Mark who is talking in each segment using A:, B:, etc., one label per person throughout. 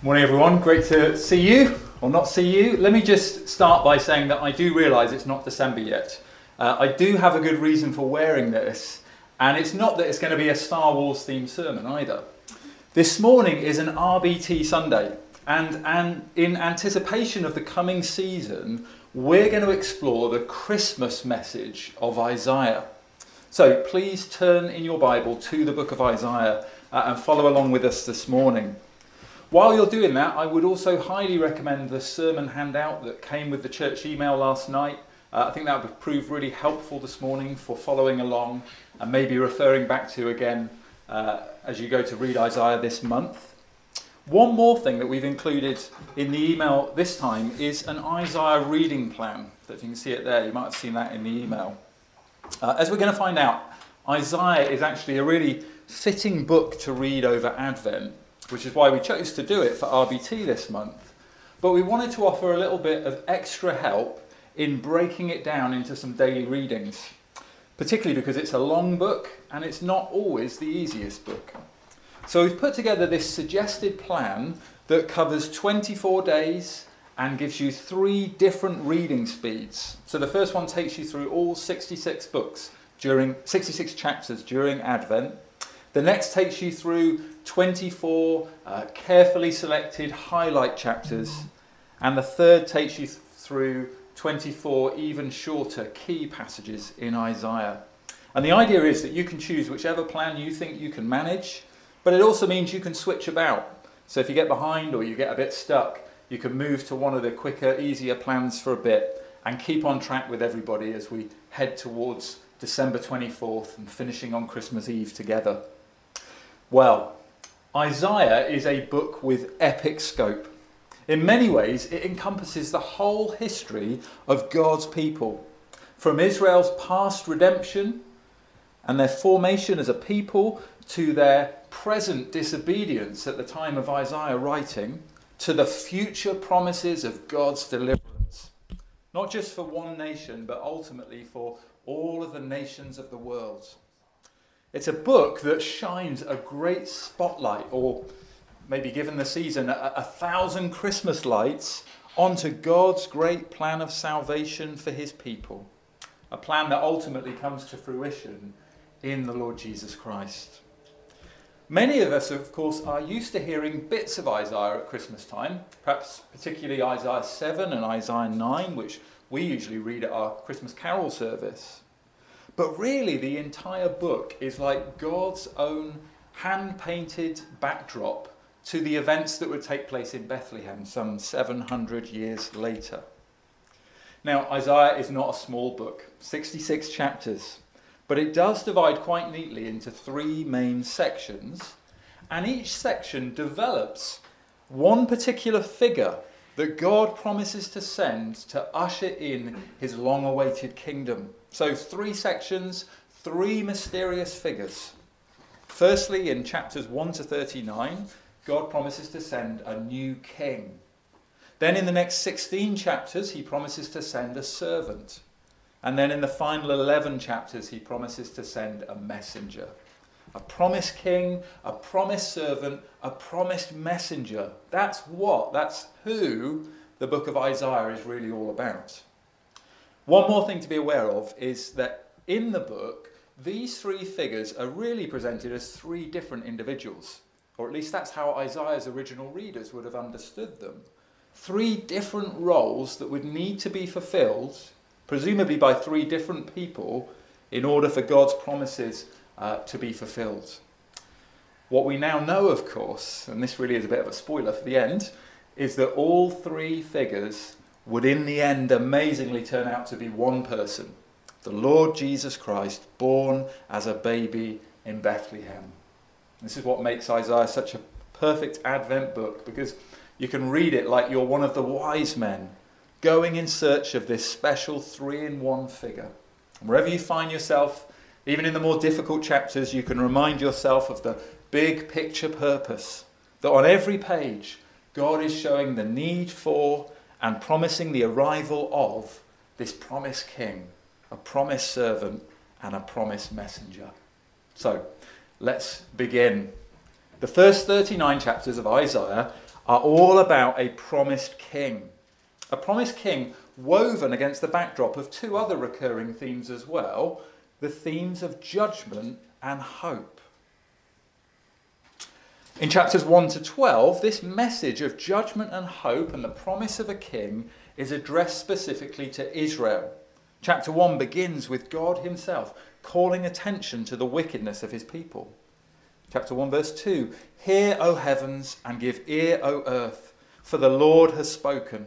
A: Morning, everyone. Great to see you or not see you. Let me just start by saying that I do realise it's not December yet. Uh, I do have a good reason for wearing this, and it's not that it's going to be a Star Wars themed sermon either. This morning is an RBT Sunday, and, and in anticipation of the coming season, we're going to explore the Christmas message of Isaiah. So please turn in your Bible to the book of Isaiah uh, and follow along with us this morning. While you're doing that, I would also highly recommend the sermon handout that came with the church email last night. Uh, I think that would prove really helpful this morning for following along and maybe referring back to again uh, as you go to read Isaiah this month. One more thing that we've included in the email this time is an Isaiah reading plan. If you can see it there, you might have seen that in the email. Uh, as we're going to find out, Isaiah is actually a really fitting book to read over Advent which is why we chose to do it for RBT this month. But we wanted to offer a little bit of extra help in breaking it down into some daily readings, particularly because it's a long book and it's not always the easiest book. So we've put together this suggested plan that covers 24 days and gives you three different reading speeds. So the first one takes you through all 66 books during 66 chapters during Advent. The next takes you through 24 uh, carefully selected highlight chapters, and the third takes you th- through 24 even shorter key passages in Isaiah. And the idea is that you can choose whichever plan you think you can manage, but it also means you can switch about. So if you get behind or you get a bit stuck, you can move to one of the quicker, easier plans for a bit and keep on track with everybody as we head towards December 24th and finishing on Christmas Eve together. Well, Isaiah is a book with epic scope. In many ways, it encompasses the whole history of God's people, from Israel's past redemption and their formation as a people to their present disobedience at the time of Isaiah writing, to the future promises of God's deliverance, not just for one nation, but ultimately for all of the nations of the world. It's a book that shines a great spotlight, or maybe given the season, a, a, thousand Christmas lights onto God's great plan of salvation for his people. A plan that ultimately comes to fruition in the Lord Jesus Christ. Many of us, of course, are used to hearing bits of Isaiah at Christmas time, perhaps particularly Isaiah 7 and Isaiah 9, which we usually read at our Christmas carol service. But really, the entire book is like God's own hand painted backdrop to the events that would take place in Bethlehem some 700 years later. Now, Isaiah is not a small book, 66 chapters, but it does divide quite neatly into three main sections, and each section develops one particular figure that God promises to send to usher in his long awaited kingdom. So, three sections, three mysterious figures. Firstly, in chapters 1 to 39, God promises to send a new king. Then, in the next 16 chapters, he promises to send a servant. And then, in the final 11 chapters, he promises to send a messenger. A promised king, a promised servant, a promised messenger. That's what, that's who the book of Isaiah is really all about. One more thing to be aware of is that in the book, these three figures are really presented as three different individuals, or at least that's how Isaiah's original readers would have understood them. Three different roles that would need to be fulfilled, presumably by three different people, in order for God's promises uh, to be fulfilled. What we now know, of course, and this really is a bit of a spoiler for the end, is that all three figures would in the end amazingly turn out to be one person the Lord Jesus Christ, born as a baby in Bethlehem. This is what makes Isaiah such a perfect Advent book because you can read it like you're one of the wise men going in search of this special three in one figure. Wherever you find yourself, even in the more difficult chapters, you can remind yourself of the big picture purpose that on every page, God is showing the need for and promising the arrival of this promised king, a promised servant, and a promised messenger. So let's begin. The first 39 chapters of Isaiah are all about a promised king. A promised king woven against the backdrop of two other recurring themes as well the themes of judgment and hope. In chapters 1 to 12, this message of judgment and hope and the promise of a king is addressed specifically to Israel. Chapter 1 begins with God Himself calling attention to the wickedness of His people. Chapter 1, verse 2 Hear, O heavens, and give ear, O earth, for the Lord has spoken.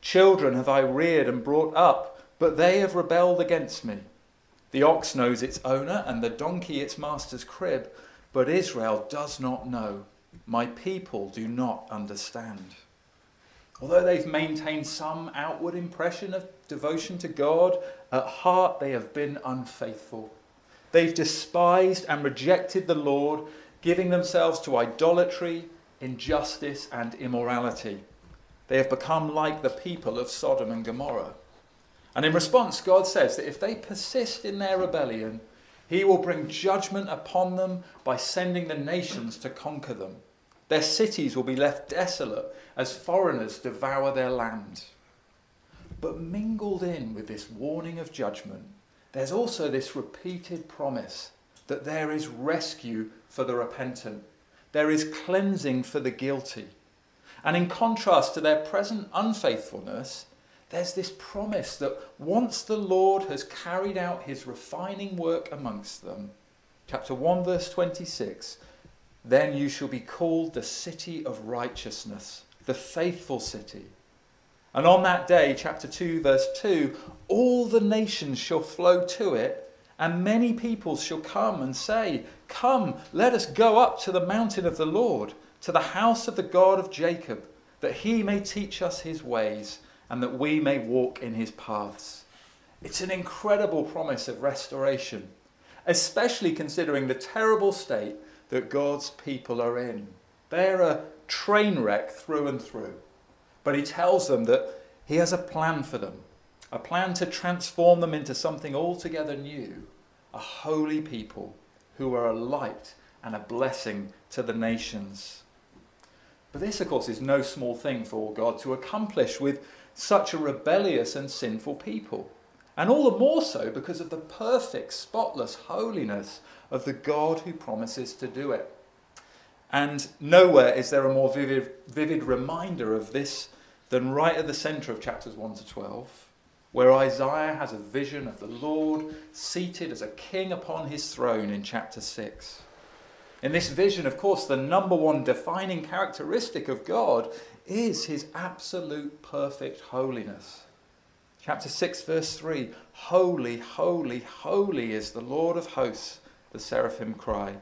A: Children have I reared and brought up, but they have rebelled against me. The ox knows its owner, and the donkey its master's crib, but Israel does not know. My people do not understand. Although they've maintained some outward impression of devotion to God, at heart they have been unfaithful. They've despised and rejected the Lord, giving themselves to idolatry, injustice, and immorality. They have become like the people of Sodom and Gomorrah. And in response, God says that if they persist in their rebellion, He will bring judgment upon them by sending the nations to conquer them. Their cities will be left desolate as foreigners devour their land. But mingled in with this warning of judgment, there's also this repeated promise that there is rescue for the repentant, there is cleansing for the guilty. And in contrast to their present unfaithfulness, there's this promise that once the Lord has carried out his refining work amongst them, chapter 1, verse 26, then you shall be called the city of righteousness, the faithful city. And on that day, chapter 2, verse 2, all the nations shall flow to it, and many peoples shall come and say, Come, let us go up to the mountain of the Lord, to the house of the God of Jacob, that he may teach us his ways, and that we may walk in his paths. It's an incredible promise of restoration, especially considering the terrible state that God's people are in. They're a train wreck through and through. But he tells them that he has a plan for them, a plan to transform them into something altogether new, a holy people who are a light and a blessing to the nations. But this, of course, is no small thing for God to accomplish with such a rebellious and sinful people. And all the more so because of the perfect, spotless holiness of the God who promises to do it. And nowhere is there a more vivid, vivid reminder of this than right at the centre of chapters 1 to 12, where Isaiah has a vision of the Lord seated as a king upon his throne in chapter 6. In this vision, of course, the number one defining characteristic of God is his absolute perfect holiness. Chapter 6, verse 3 Holy, holy, holy is the Lord of hosts, the seraphim cry.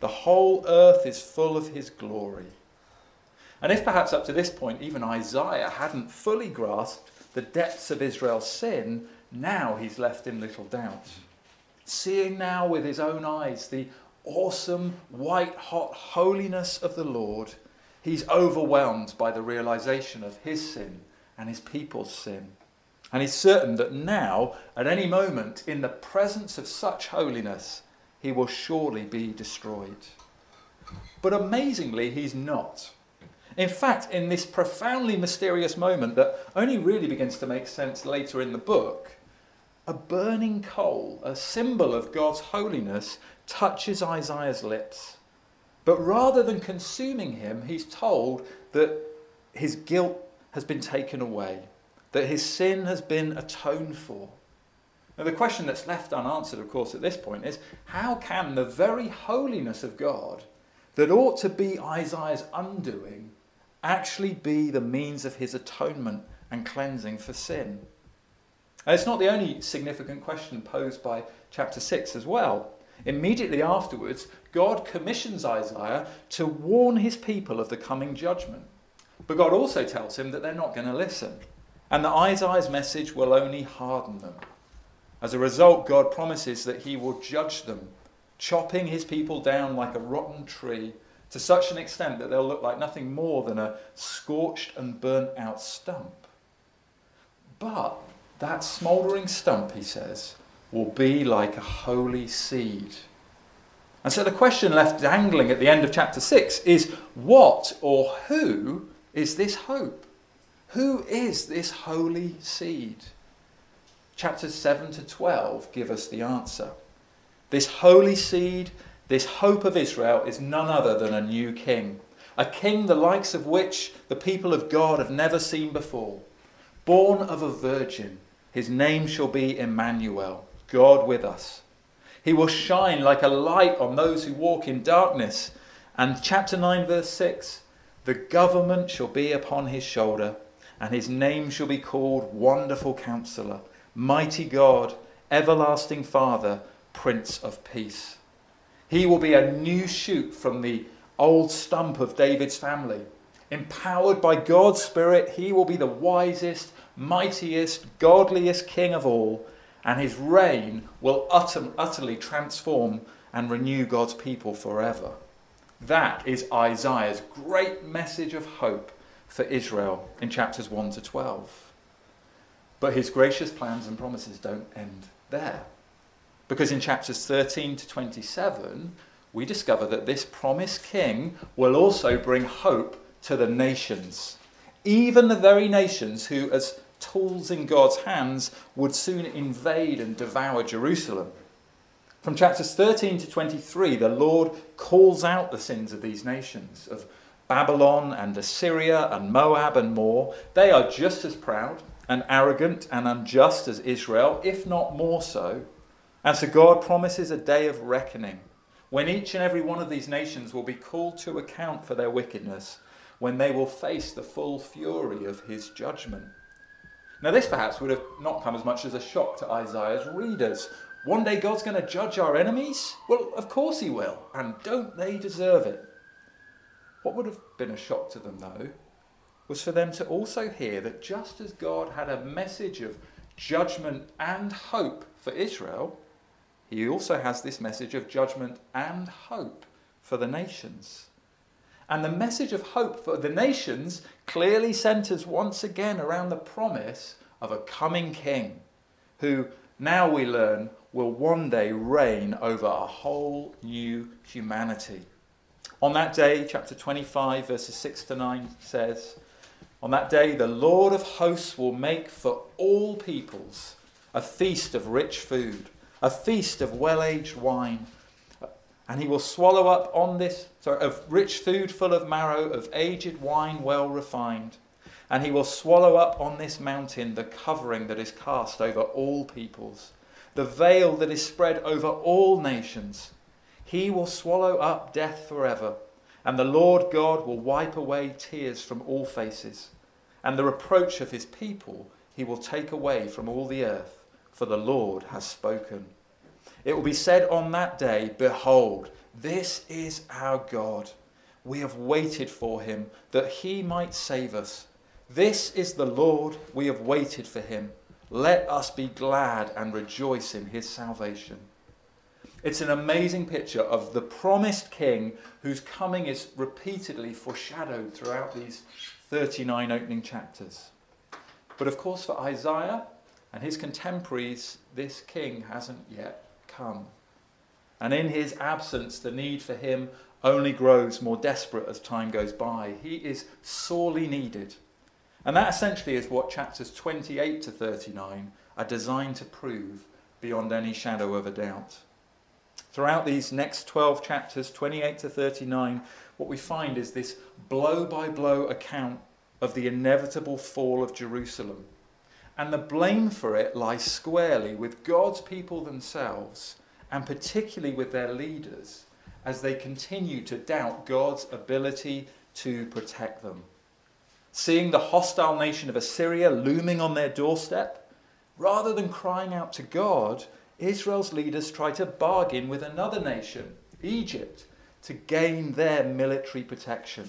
A: The whole earth is full of his glory. And if perhaps up to this point even Isaiah hadn't fully grasped the depths of Israel's sin, now he's left in little doubt. Seeing now with his own eyes the awesome, white hot holiness of the Lord, he's overwhelmed by the realization of his sin and his people's sin. And he's certain that now, at any moment, in the presence of such holiness, he will surely be destroyed. But amazingly, he's not. In fact, in this profoundly mysterious moment that only really begins to make sense later in the book, a burning coal, a symbol of God's holiness, touches Isaiah's lips. But rather than consuming him, he's told that his guilt has been taken away, that his sin has been atoned for. Now, the question that's left unanswered, of course, at this point is how can the very holiness of God that ought to be Isaiah's undoing actually be the means of his atonement and cleansing for sin? And it's not the only significant question posed by chapter 6 as well. Immediately afterwards, God commissions Isaiah to warn his people of the coming judgment. But God also tells him that they're not going to listen, and that Isaiah's message will only harden them. As a result, God promises that he will judge them, chopping his people down like a rotten tree to such an extent that they'll look like nothing more than a scorched and burnt out stump. But that smouldering stump, he says, will be like a holy seed. And so the question left dangling at the end of chapter 6 is what or who is this hope? Who is this holy seed? Chapters 7 to 12 give us the answer. This holy seed, this hope of Israel, is none other than a new king, a king the likes of which the people of God have never seen before. Born of a virgin, his name shall be Emmanuel, God with us. He will shine like a light on those who walk in darkness. And chapter 9, verse 6 The government shall be upon his shoulder, and his name shall be called Wonderful Counselor, Mighty God, Everlasting Father, Prince of Peace. He will be a new shoot from the old stump of David's family. Empowered by God's Spirit, he will be the wisest, mightiest, godliest king of all and his reign will utter, utterly transform and renew God's people forever. That is Isaiah's great message of hope for Israel in chapters 1 to 12. But his gracious plans and promises don't end there. Because in chapters 13 to 27, we discover that this promised king will also bring hope to the nations. Even the very nations who, as tools in God's hands would soon invade and devour Jerusalem. From chapters 13 to 23, the Lord calls out the sins of these nations, of Babylon and Assyria and Moab and more. They are just as proud and arrogant and unjust as Israel, if not more so. And so God promises a day of reckoning when each and every one of these nations will be called to account for their wickedness, when they will face the full fury of his judgment. Now, this perhaps would have not come as much as a shock to Isaiah's readers. One day God's going to judge our enemies? Well, of course he will, and don't they deserve it? What would have been a shock to them, though, was for them to also hear that just as God had a message of judgment and hope for Israel, he also has this message of judgment and hope for the nations. And the message of hope for the nations clearly centers once again around the promise of a coming king who, now we learn, will one day reign over a whole new humanity. On that day, chapter 25, verses 6 to 9 says, On that day, the Lord of hosts will make for all peoples a feast of rich food, a feast of well aged wine and he will swallow up on this, sorry, of rich food full of marrow, of aged wine well refined. And he will swallow up on this mountain the covering that is cast over all peoples, the veil that is spread over all nations. He will swallow up death forever, and the Lord God will wipe away tears from all faces, and the reproach of his people he will take away from all the earth, for the Lord has spoken. It will be said on that day, Behold, this is our God. We have waited for him that he might save us. This is the Lord, we have waited for him. Let us be glad and rejoice in his salvation. It's an amazing picture of the promised king whose coming is repeatedly foreshadowed throughout these 39 opening chapters. But of course, for Isaiah and his contemporaries, this king hasn't yet come. And in his absence, the need for him only grows more desperate as time goes by. He is sorely needed. And that essentially is what chapters 28 to 39 are designed to prove beyond any shadow of a doubt. Throughout these next 12 chapters, 28 to 39, what we find is this blow by blow account of the inevitable fall of Jerusalem and the blame for it lies squarely with God's people themselves, and particularly with their leaders, as they continue to doubt God's ability to protect them. Seeing the hostile nation of Assyria looming on their doorstep, rather than crying out to God, Israel's leaders try to bargain with another nation, Egypt, to gain their military protection.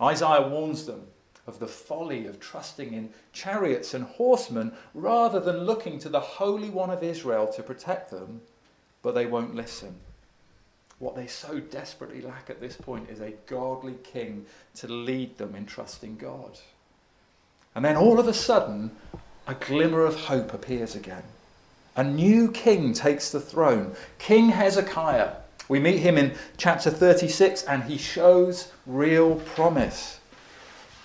A: Isaiah warns them of the folly of trusting in chariots and horsemen rather than looking to the Holy One of Israel to protect them, but they won't listen. What they so desperately lack at this point is a godly king to lead them in trusting God. And then all of a sudden, a glimmer of hope appears again. A new king takes the throne, King Hezekiah, We meet him in chapter 36 and he shows real promise.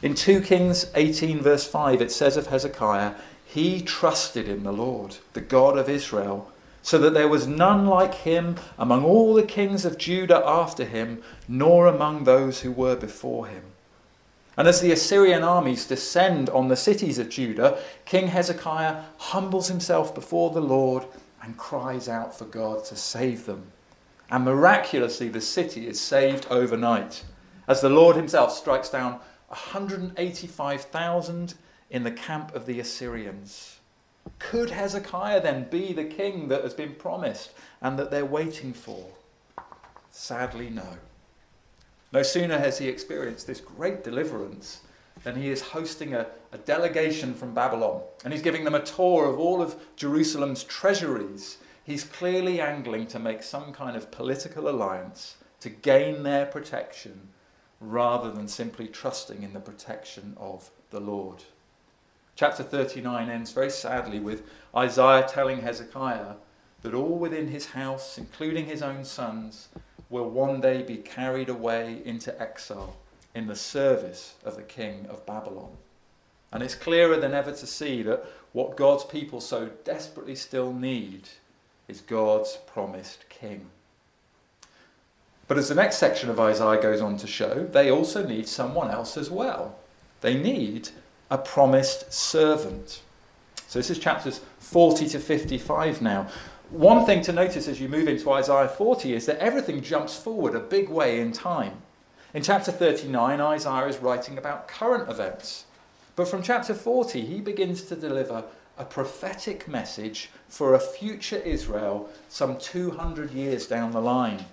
A: In 2 Kings 18, verse 5, it says of Hezekiah, He trusted in the Lord, the God of Israel, so that there was none like him among all the kings of Judah after him, nor among those who were before him. And as the Assyrian armies descend on the cities of Judah, King Hezekiah humbles himself before the Lord and cries out for God to save them. And miraculously, the city is saved overnight as the Lord himself strikes down 185,000 in the camp of the Assyrians. Could Hezekiah then be the king that has been promised and that they're waiting for? Sadly, no. No sooner has he experienced this great deliverance than he is hosting a, a, delegation from Babylon and he's giving them a tour of all of Jerusalem's treasuries. He's clearly angling to make some kind of political alliance to gain their protection rather than simply trusting in the protection of the Lord. Chapter 39 ends very sadly with Isaiah telling Hezekiah that all within his house, including his own sons, will one day be carried away into exile in the service of the king of Babylon. And it's clearer than ever to see that what God's people so desperately still need is God's promised king. But as the next section of Isaiah goes on to show, they also need someone else as well. They need a promised servant. So this is chapters 40 to 55 now. One thing to notice as you move into Isaiah 40 is that everything jumps forward a big way in time. In chapter 39, Isaiah is writing about current events. But from chapter 40, he begins to deliver a prophetic message for a future Israel some 200 years down the line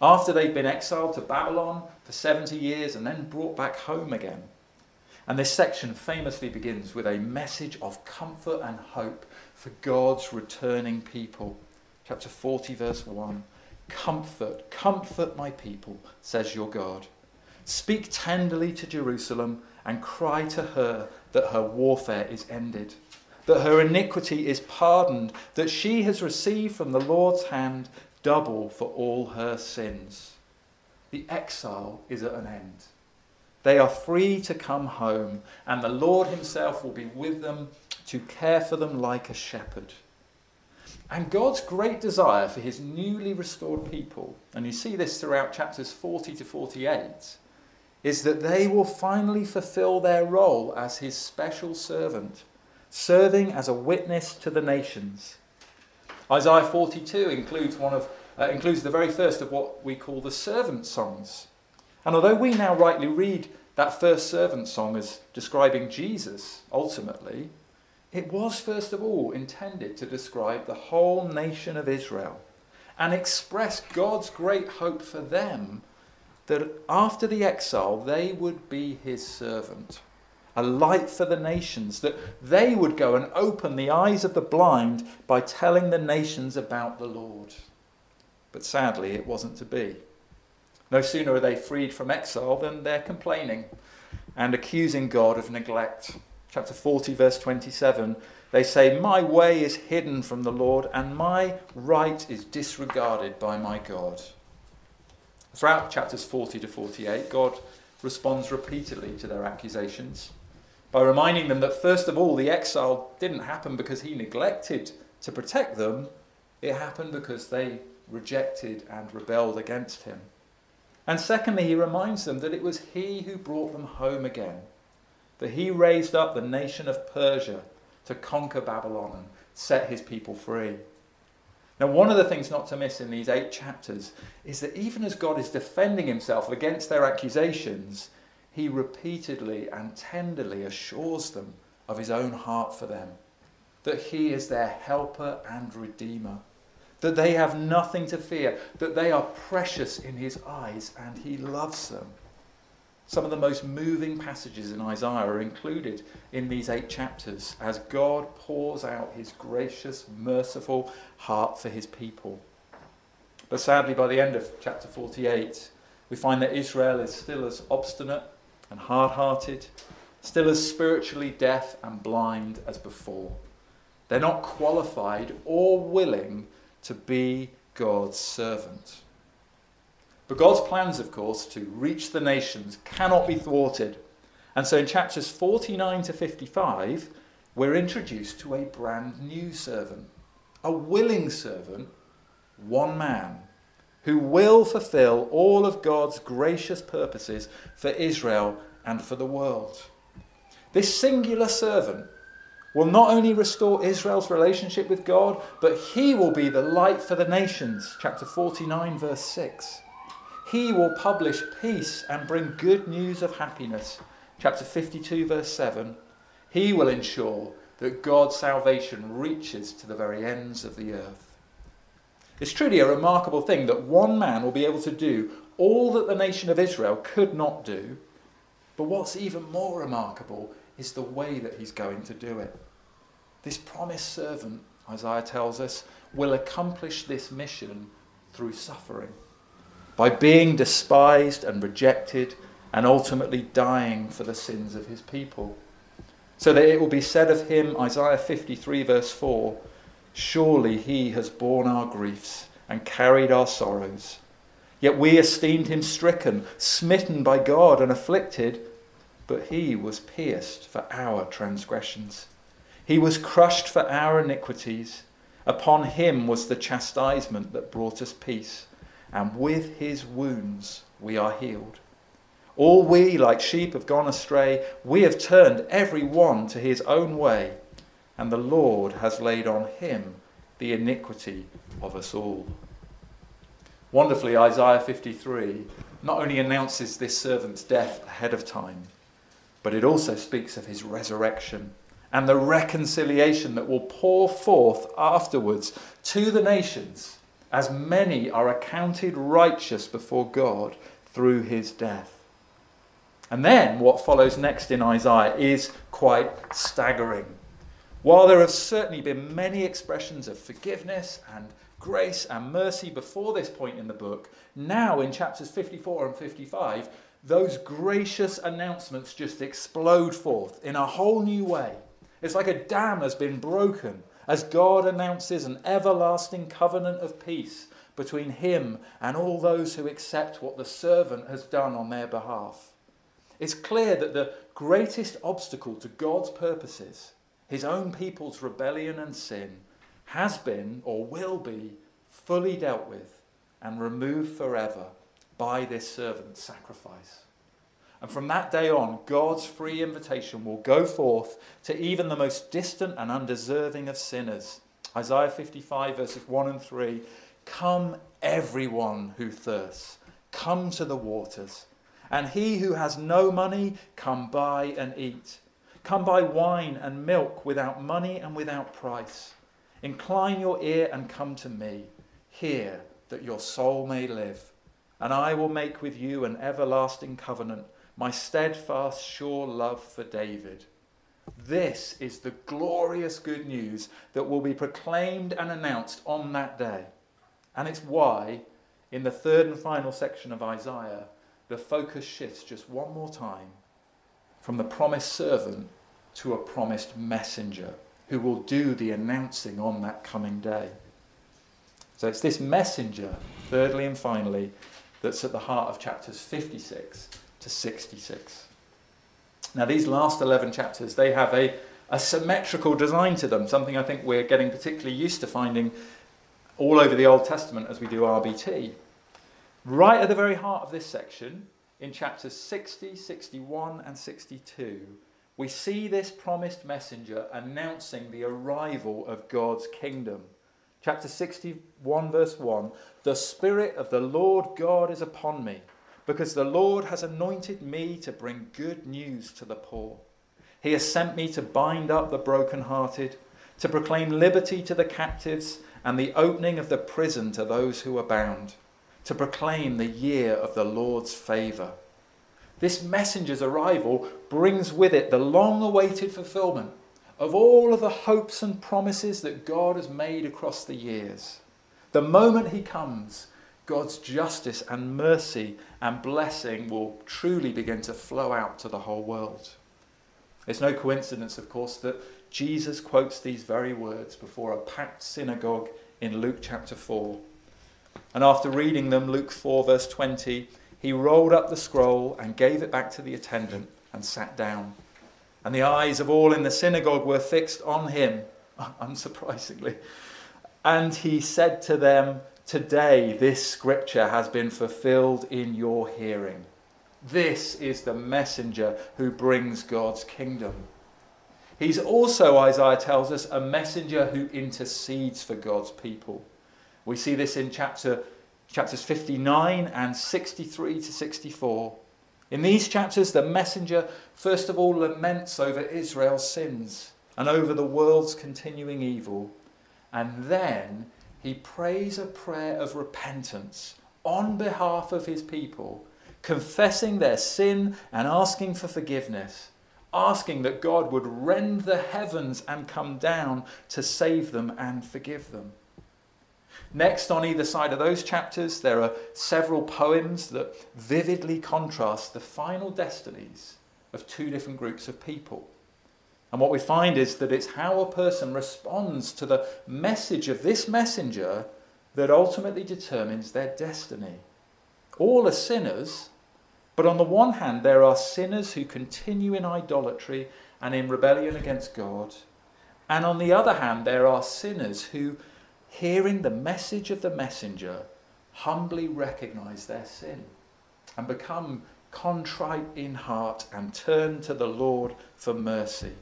A: after they've been exiled to Babylon for 70 years and then brought back home again. And this section famously begins with a message of comfort and hope for God's returning people. Chapter 40, verse 1 Comfort, comfort my people, says your God. Speak tenderly to Jerusalem and cry to her that her warfare is ended, that her iniquity is pardoned, that she has received from the Lord's hand double for all her sins. The exile is at an end. They are free to come home, and the Lord Himself will be with them to care for them like a shepherd. And God's great desire for His newly restored people, and you see this throughout chapters 40 to 48, is that they will finally fulfill their role as His special servant, serving as a witness to the nations Isaiah 42 includes one of uh, includes the very first of what we call the servant songs. And although we now rightly read that first servant song as describing Jesus ultimately, it was first of all intended to describe the whole nation of Israel and express God's great hope for them that after the exile they would be his servant a light for the nations, that they would go and open the eyes of the blind by telling the nations about the Lord. But sadly, it wasn't to be. No sooner are they freed from exile than they're complaining and accusing God of neglect. Chapter 40, verse 27, they say, My way is hidden from the Lord, and my right is disregarded by my God. Throughout chapters 40 to 48, God responds repeatedly to their accusations by reminding them that, first of all, the exile didn't happen because he neglected to protect them, it happened because they rejected and rebelled against him. And secondly, he reminds them that it was he who brought them home again, that he raised up the nation of Persia to conquer Babylon and set his people free. Now, one of the things not to miss in these eight chapters is that even as God is defending himself against their accusations, he repeatedly and tenderly assures them of his own heart for them, that he is their helper and redeemer, that they have nothing to fear, that they are precious in his eyes and he loves them. Some of the most moving passages in Isaiah are included in these eight chapters as God pours out his gracious, merciful heart for his people. But sadly, by the end of chapter 48, we find that Israel is still as obstinate and hard hearted, still as spiritually deaf and blind as before. They're not qualified or willing to be God's servant. But God's plans, of course, to reach the nations cannot be thwarted. And so in chapters 49 to 55, we're introduced to a brand new servant, a willing servant, one man, who will fulfill all of God's gracious purposes for Israel and for the world. This singular servant will not only restore Israel's relationship with God, but he will be the light for the nations. Chapter 49, verse 6. He will publish peace and bring good news of happiness. Chapter 52, verse 7. He will ensure that God's salvation reaches to the very ends of the earth. It's truly a remarkable thing that one man will be able to do all that the nation of Israel could not do. But what's even more remarkable is the way that he's going to do it. This promised servant, Isaiah tells us, will accomplish this mission through suffering by being despised and rejected and ultimately dying for the sins of his people. So that it will be said of him, Isaiah 53, verse 4 Surely he has borne our griefs and carried our sorrows. Yet we esteemed him stricken, smitten by God, and afflicted, but he was pierced for our transgressions. He was crushed for our iniquities. Upon him was the chastisement that brought us peace and with his wounds we are healed. All we, like sheep, have gone astray. We have turned every one to his own way, and the Lord has laid on him the iniquity of us all. Wonderfully, Isaiah 53 not only announces this servant's death ahead of time, but it also speaks of his resurrection and the reconciliation that will pour forth afterwards to the nations as many are accounted righteous before God through his death. And then what follows next in Isaiah is quite staggering. While there have certainly been many expressions of forgiveness and grace and mercy before this point in the book, now in chapters 54 and 55, those gracious announcements just explode forth in a whole new way. It's like a dam has been broken as God announces an everlasting covenant of peace between him and all those who accept what the servant has done on their behalf. It's clear that the greatest obstacle to God's purposes, his own people's rebellion and sin, has been or will be fully dealt with and removed forever by this servant's sacrifice. And from that day on, God's free invitation will go forth to even the most distant and undeserving of sinners. Isaiah 55, verses 1 and 3 Come, everyone who thirsts, come to the waters. And he who has no money, come buy and eat. Come buy wine and milk without money and without price. Incline your ear and come to me. Hear that your soul may live. And I will make with you an everlasting covenant my steadfast, sure love for David. This is the glorious good news that will be proclaimed and announced on that day. And it's why, in the third and final section of Isaiah, the focus shifts just one more time from the promised servant to a promised messenger who will do the announcing on that coming day. So it's this messenger, thirdly and finally, that's at the heart of chapters 56 to 66. Now, these last 11 chapters, they have a, a symmetrical design to them, something I think we're getting particularly used to finding all over the Old Testament as we do RBT. Right at the very heart of this section, in chapters 60, 61, and 62, we see this promised messenger announcing the arrival of God's kingdom. Chapter 61, verse 1 The Spirit of the Lord God is upon me because the Lord has anointed me to bring good news to the poor. He has sent me to bind up the brokenhearted, to proclaim liberty to the captives, and the opening of the prison to those who are bound, to proclaim the year of the Lord's favour. This messenger's arrival brings with it the long awaited fulfillment of all of the hopes and promises that God has made across the years. The moment he comes, God's justice and mercy and blessing will truly begin to flow out to the whole world. It's no coincidence, of course, that Jesus quotes these very words before a packed synagogue in Luke chapter 4. And after reading them, Luke 4, verse 20, he rolled up the scroll and gave it back to the attendant and sat down. And the eyes of all in the synagogue were fixed on him, unsurprisingly. And he said to them, Today this scripture has been fulfilled in your hearing. This is the messenger who brings God's kingdom. He's also, Isaiah tells us, a messenger who intercedes for God's people. We see this in chapter, chapters 59 and 63 to 64. In these chapters, the messenger first of all laments over Israel's sins and over the world's continuing evil. And then he prays a prayer of repentance on behalf of his people, confessing their sin and asking for forgiveness asking that God would rend the heavens and come down to save them and forgive them. Next, on either side of those chapters, there are several poems that vividly contrast the final destinies of two different groups of people. And what we find is that it's how a person responds to the message of this messenger that ultimately determines their destiny. All are sinners, but on the one hand, there are sinners who continue in idolatry and in rebellion against God. And on the other hand, there are sinners who, hearing the message of the messenger, humbly recognize their sin and become contrite in heart and turn to the Lord for mercy.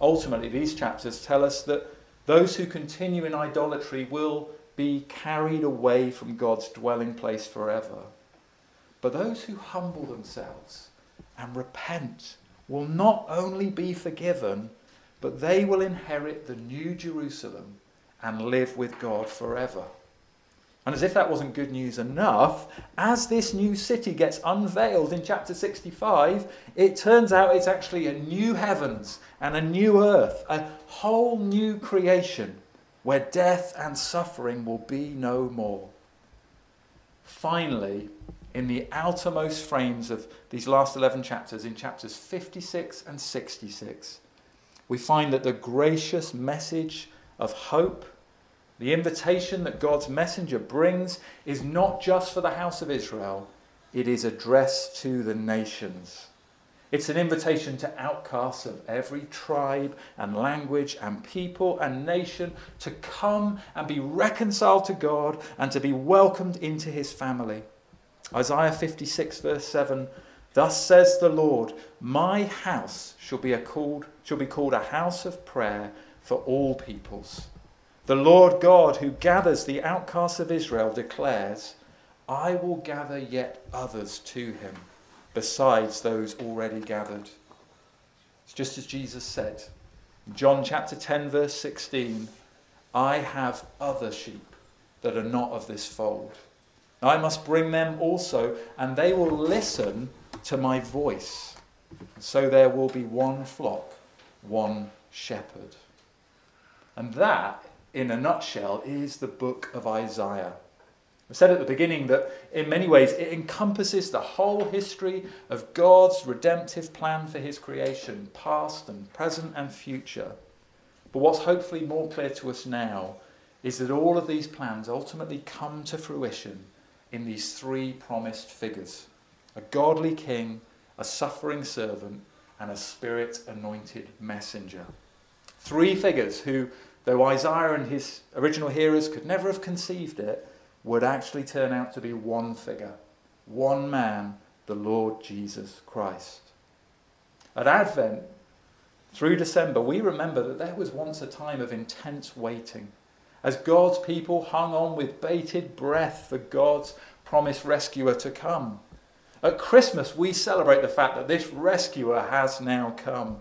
A: Ultimately, these chapters tell us that those who continue in idolatry will be carried away from God's dwelling place forever. But those who humble themselves and repent will not only be forgiven, but they will inherit the new Jerusalem and live with God forever. And as if that wasn't good news enough, as this new city gets unveiled in chapter 65, it turns out it's actually a new heavens and a new earth, a whole new creation where death and suffering will be no more. Finally, in the outermost frames of these last 11 chapters, in chapters 56 and 66, we find that the gracious message of hope, the invitation that God's messenger brings, is not just for the house of Israel, it is addressed to the nations. It's an invitation to outcasts of every tribe and language and people and nation to come and be reconciled to God and to be welcomed into his family. Isaiah 56, verse 7 Thus says the Lord, My house shall be, called, shall be called a house of prayer for all peoples. The Lord God, who gathers the outcasts of Israel, declares, I will gather yet others to him, besides those already gathered. It's just as Jesus said. John chapter 10, verse 16 I have other sheep that are not of this fold. I must bring them also, and they will listen to my voice. So there will be one flock, one shepherd. And that, in a nutshell, is the book of Isaiah. I said at the beginning that in many ways it encompasses the whole history of God's redemptive plan for his creation, past and present and future. But what's hopefully more clear to us now is that all of these plans ultimately come to fruition in these three promised figures a godly king, a suffering servant, and a spirit anointed messenger. Three figures who, though Isaiah and his original hearers could never have conceived it, would actually turn out to be one figure, one man, the Lord Jesus Christ. At Advent, through December, we remember that there was once a time of intense waiting as God's people hung on with bated breath for God's promised rescuer to come. At Christmas, we celebrate the fact that this rescuer has now come,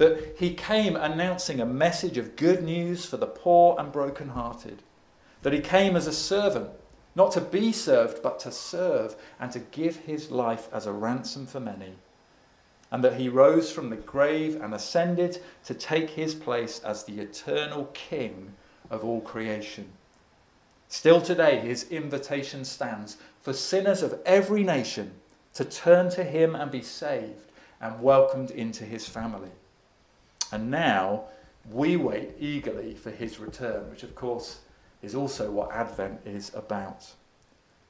A: that he came announcing a message of good news for the poor and broken-hearted, that he came as a servant, not to be served, but to serve and to give his life as a ransom for many, and that he rose from the grave and ascended to take his place as the eternal king of all creation. Still today, his invitation stands for sinners of every nation to turn to him and be saved and welcomed into his family. And now we wait eagerly for his return, which of course is also what Advent is about.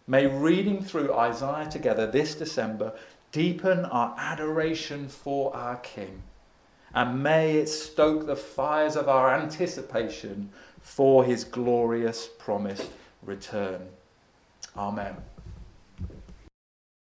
A: May reading through Isaiah together this December deepen our adoration for our King, and may it stoke the fires of our anticipation for his glorious promised return. Amen.